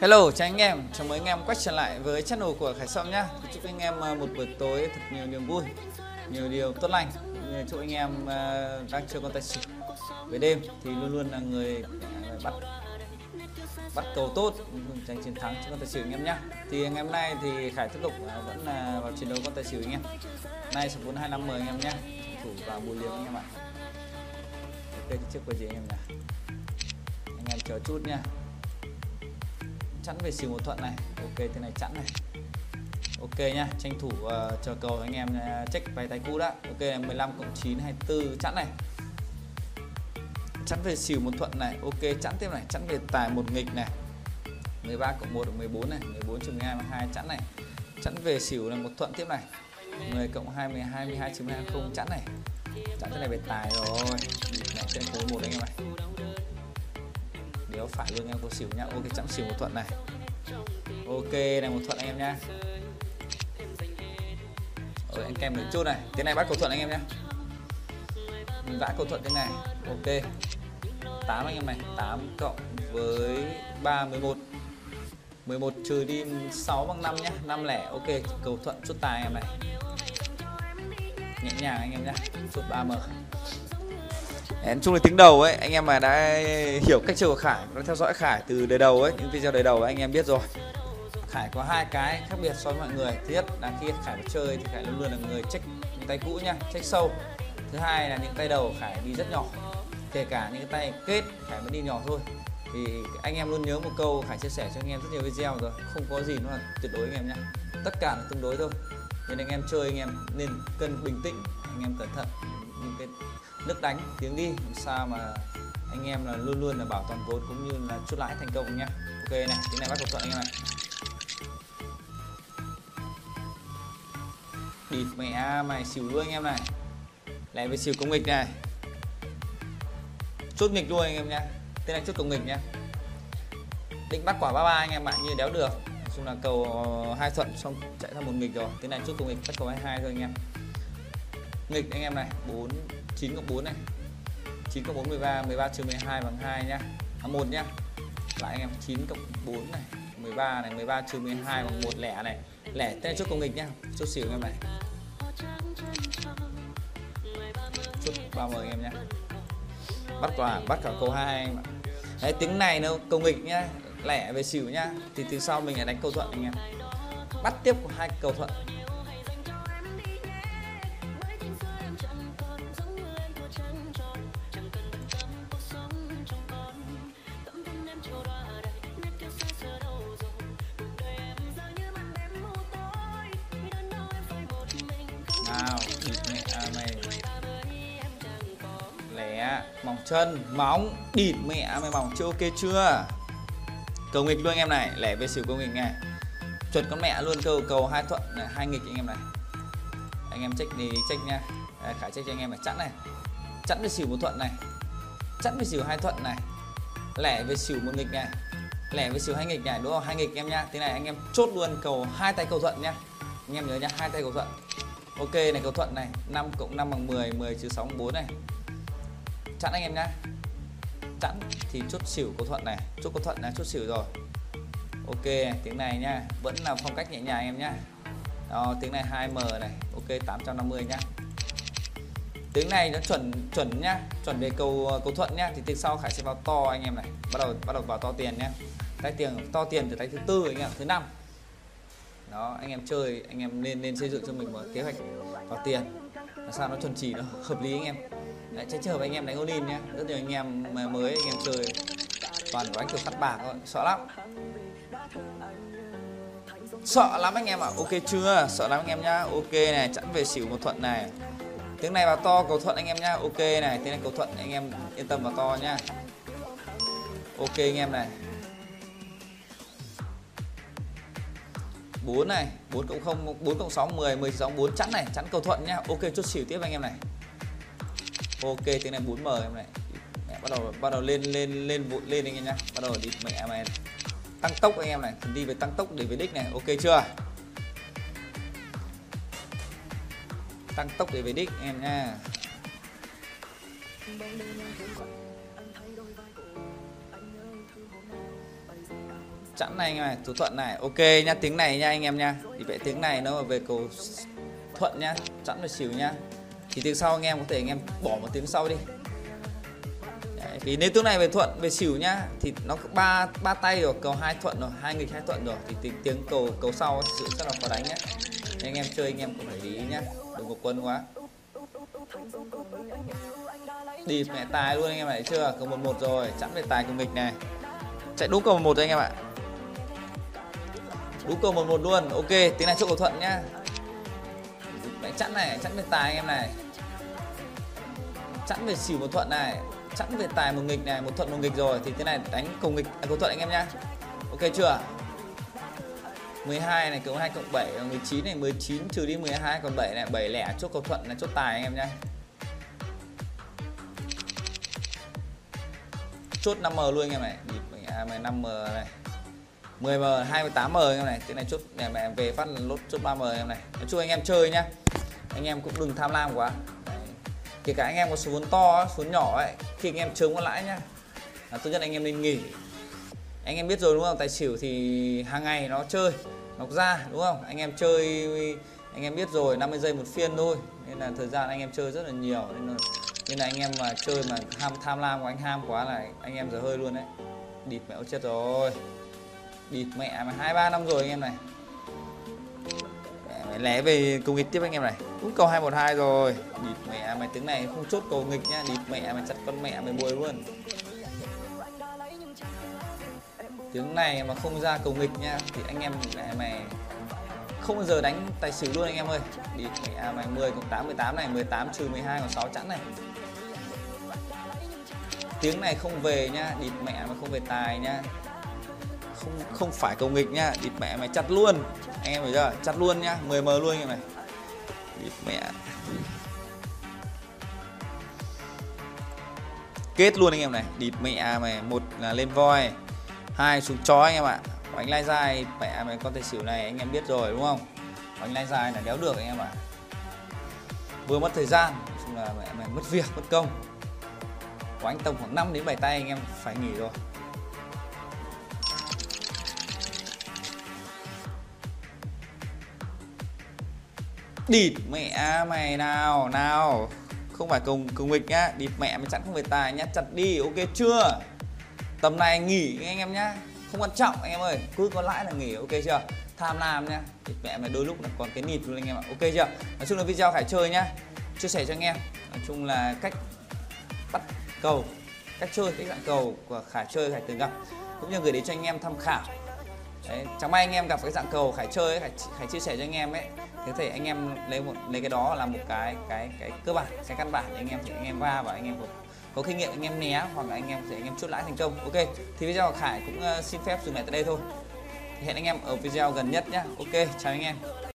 Hello, chào anh em, chào mừng anh em quay trở lại với channel của Khải Sâm nhá. Chúc anh em à, một buổi tối thật nhiều niềm vui, nhiều điều tốt lành. Chúc anh em à, đang chơi con tài xỉu về đêm thì luôn luôn là người à, bắt bắt cầu tốt, giành chiến thắng cho con tài xỉu anh em nhá. Thì ngày hôm nay thì Khải tiếp tục vẫn là vào chiến đấu con tài xỉu anh em. Nay số 4250 anh em nhá. Thủ vào bùi liếm anh em ạ. Ok, trước quay gì anh em nhá. Anh em chờ chút nha chẵn về xỉu một thuận này. Ok thế này chẵn này. Ok nhá tranh thủ uh, chờ cầu anh em uh, check bài tay cũ đã. Ok là 15 cộng 9 24 chẵn này. Chẵn về xỉu một thuận này. Ok chẵn tiếp này. Chẵn về tài một nghịch này. 13 cộng 1 là 14 này. 14 trừ 12 2 chẵn này. Chẵn về xỉu là một thuận tiếp này. 10 cộng 2 12 22 trừ 12 không chẵn này. Chẵn thế này về tài rồi. Này trên khối một anh em này đéo phải luôn, em có xỉu nhá. Ok chẵn xỉu một thuận này. Ok, này một thuận em nhá. Rồi anh kèm được chút này. Thế này bắt cầu thuận anh em nhá. Mình vã cầu thuận thế này. Ok. 8 anh em này. 8 cộng với 3 11 11 trừ đi 6 bằng 5 nhá. 5 lẻ. Ok, cầu thuận chút tài em này. Nhẹ nhàng anh em nhá. Chút 3m Nói chung là tiếng đầu ấy anh em mà đã hiểu cách chơi của Khải đã theo dõi Khải từ đời đầu ấy những video đời đầu ấy, anh em biết rồi. Khải có hai cái khác biệt so với mọi người. Thứ nhất là khi Khải chơi thì Khải luôn luôn là người check những tay cũ nha, check sâu. Thứ hai là những tay đầu Khải đi rất nhỏ kể cả những cái tay kết Khải vẫn đi nhỏ thôi. Thì anh em luôn nhớ một câu Khải chia sẻ cho anh em rất nhiều video rồi không có gì nó là tuyệt đối anh em nhé, tất cả là tương đối thôi. Nên anh em chơi anh em nên cân bình tĩnh anh em cẩn thận những cái nước đánh, tiếng đi làm sao mà anh em là luôn luôn là bảo toàn vốn cũng như là chốt lãi thành công nhá. Ok này, cái này bắt cầu thuận anh em này. Địt mẹ mày, xỉu luôn anh em này. Lại với xỉu công nghịch này. Chốt nghịch luôn anh em nhé tên này chốt công nghịch nhé định bắt quả ba ba anh em bạn như đéo được. Nói chung là cầu hai thuận xong chạy ra một nghịch rồi. Thế này chốt công nghịch, bắt cầu 22 thôi anh em nghịch anh em này 4 9 cộng 4 này. 9 cộng 4 13 13 trừ 12 bằng 2 nhá. À, 1 nhá. Lại anh em 9 cộng 4 này 13 này 13 trừ 12 bằng 1 lẻ này. Lẻ tên chốt công nghịch nhá chốt xỉu anh em này. Chốt 30 anh em nhá. Bắt quả bắt cả câu 2 anh em ạ. Đấy, tiếng này nó công nghịch nhá lẻ về xỉu nhá. Thì từ sau mình lại đánh câu thuận anh em. Bắt tiếp của hai cầu thuận. Lẻ mỏng chân móng địt mẹ mày mỏng chưa ok chưa? Cầu nghịch luôn anh em này lẻ về xỉu cầu nghịch này. Chuẩn con mẹ luôn cầu cầu hai thuận này, hai nghịch anh em này. Anh em check đi check nha. Đấy, khải check cho anh em này chẵn này. Chẵn về xỉu một thuận này. Chẵn về xỉu hai thuận này. Lẻ về xỉu một nghịch này. Lẻ về xỉu hai nghịch này đúng không? Hai nghịch em nha. Thế này anh em chốt luôn cầu hai tay cầu thuận nha. Anh em nhớ nhá hai tay cầu thuận. Ok này cầu thuận này. 5 cộng 5 bằng 10 10 trừ 6 bằng 4 này. Chẵn anh em nhá. Chẵn thì chốt xỉu cầu thuận này. Chốt cầu thuận là chốt xỉu rồi. Ok, tiếng này nhá. Vẫn là phong cách nhẹ nhàng em nhá. Đó, tiếng này 2M này. Ok 850 nhá. Tiếng này nó chuẩn chuẩn nhá. Chuẩn về cầu cầu thuận nhá. Thì tiếng sau Khải sẽ vào to anh em này. Bắt đầu bắt đầu vào to tiền nhá. Tay tiền, to tiền từ tay thứ tư anh em thứ năm. Đó, anh em chơi, anh em nên nên xây dựng cho mình một kế hoạch vào tiền. Làm sao nó chuẩn chỉ nó hợp lý anh em. Đấy, chơi trường với anh em đánh online nhé. Rất nhiều anh em mới anh em chơi. Toàn của anh kiểu cắt bạc thôi. Sợ lắm. Sợ lắm anh em ạ. À. ok chưa? Sợ lắm anh em nhá. Ok này chẵn về xỉu một thuận này. Tiếng này vào to cầu thuận anh em nhá. Ok này tiếng này cầu thuận anh em yên tâm vào to nhá. Ok anh em này. 4 này 4 cộng 0 4 cộng 6 10 10 6 4 chẵn này chẵn cầu thuận nhá. Ok chốt xỉu tiếp anh em này ok, tiếng này 4m em này. Mẹ bắt đầu bắt đầu lên lên lên vụt lên anh em nhá. Bắt đầu đi, mẹ mày tăng tốc anh em này đi về tăng tốc để về đích này, ok chưa? Tăng tốc để về đích anh em nha chẵn này anh em này, thủ thuận này, ok nhá, tiếng này nha anh em nha thì vậy tiếng này nó về cầu thuận nhá, chẵn là xỉu nhá thì tiếng sau anh em có thể anh em bỏ một tiếng sau đi. Đấy, vì nếu tướng này về thuận về xỉu nhá thì nó ba ba tay rồi cầu hai thuận rồi hai nghịch hai thuận rồi thì tiếng, tiếng cầu cầu sau sự rất là khó đánh nhá. Anh em chơi anh em cũng phải để ý nhá đừng có quân quá. Đi mẹ tài luôn anh em này chưa? Cầu một một rồi chẵn về tài của nghịch này. Chạy đúng cầu một anh em ạ. Đúng cầu một một luôn ok tiếng này chốt cầu thuận nhá. Mẹ chẵn này chẵn về tài anh em này chẵn về xỉu một thuận này chẵn về tài một nghịch này một thuận một nghịch rồi thì thế này đánh cầu nghịch à, cầu thuận anh em nhá. Ok chưa? 12 này cộng 2 cộng 7 19 này 19 trừ đi 12 còn 7 này 7 lẻ chốt cầu thuận là chốt tài anh em nhá. Chốt 5M luôn anh em này bịp à, 5M này. 10M 28M anh em này thế này chốt này mẹ về phát là lốt chốt 3M anh em này. Nói chung anh em chơi nhá anh em cũng đừng tham lam quá kể cả anh em có số vốn to số nhỏ ấy khi anh em chớm có lãi nhá là tốt nhất anh em nên nghỉ. Anh em biết rồi đúng không? Tài xỉu thì hàng ngày nó chơi nó ra đúng không? Anh em chơi anh em biết rồi 50 giây một phiên thôi. Nên là thời gian anh em chơi rất là nhiều nên là, nên là anh em mà chơi mà ham tham lam của anh ham quá là anh em giờ hơi luôn đấy. Địt mẹ chết rồi. Địt mẹ mà hai ba năm rồi anh em này mẹ lé về cầu nghịch tiếp anh em này. Cũng cầu 212 rồi. Địt mẹ mày tiếng này không chốt cầu nghịch nhá. Địt mẹ mày chặt con mẹ mày bồi luôn. Tiếng này mà không ra cầu nghịch nha thì anh em mẹ mày không bao giờ đánh tài xỉu luôn anh em ơi. Địt mẹ mày 10 cộng 8 18 này 18 trừ 12 còn 6 chẵn này. Tiếng này không về nhá. Địt mẹ mà không về tài nhá không không phải cầu nghịch nhá. Địt mẹ mày chặt luôn. Anh em bây chưa? Chặt luôn nhá. 10 m luôn anh em này. Địt mẹ. Kết luôn anh em này. Địt mẹ mày, một là lên voi, hai xuống chó anh em ạ. Bánh lai dài mẹ mày con tay xỉu này, anh em biết rồi, đúng không? Bánh lai dài là đéo được anh em ạ. Vừa mất thời gian chung là mẹ mày mất việc, mất công. Của anh tầm khoảng 5 đến 7 tay anh em phải nghỉ rồi. Địt mẹ mày nào nào. Không phải cùng cùng nghịch nhá. Địt mẹ mày chặn không về tài nhá. Chặt đi, ok chưa? Tầm này nghỉ anh em nhá. Không quan trọng, anh em ơi. Cứ có lãi là nghỉ, ok chưa? Tham lam nhá. Địt mẹ mày đôi lúc là còn cái nịt luôn anh em ạ, ok chưa? Nói chung là video khải chơi nhá. Chia sẻ cho anh em. Nói chung là cách bắt cầu, cách chơi, cách dạng cầu của khải chơi, khải từng gặp. Cũng như gửi đến cho anh em tham khảo đấy chẳng may anh em gặp cái dạng cầu khải chơi ấy, khải, khải chia sẻ cho anh em ấy thế thể anh em lấy một lấy cái đó là một cái cái cái cơ bản cái căn bản để anh em thì anh em va và anh em có, có kinh nghiệm anh em né hoặc là anh em sẽ anh em chốt lãi thành công ok thì video khải cũng uh, xin phép dừng lại tại đây thôi hẹn anh em ở video gần nhất nhá ok chào anh em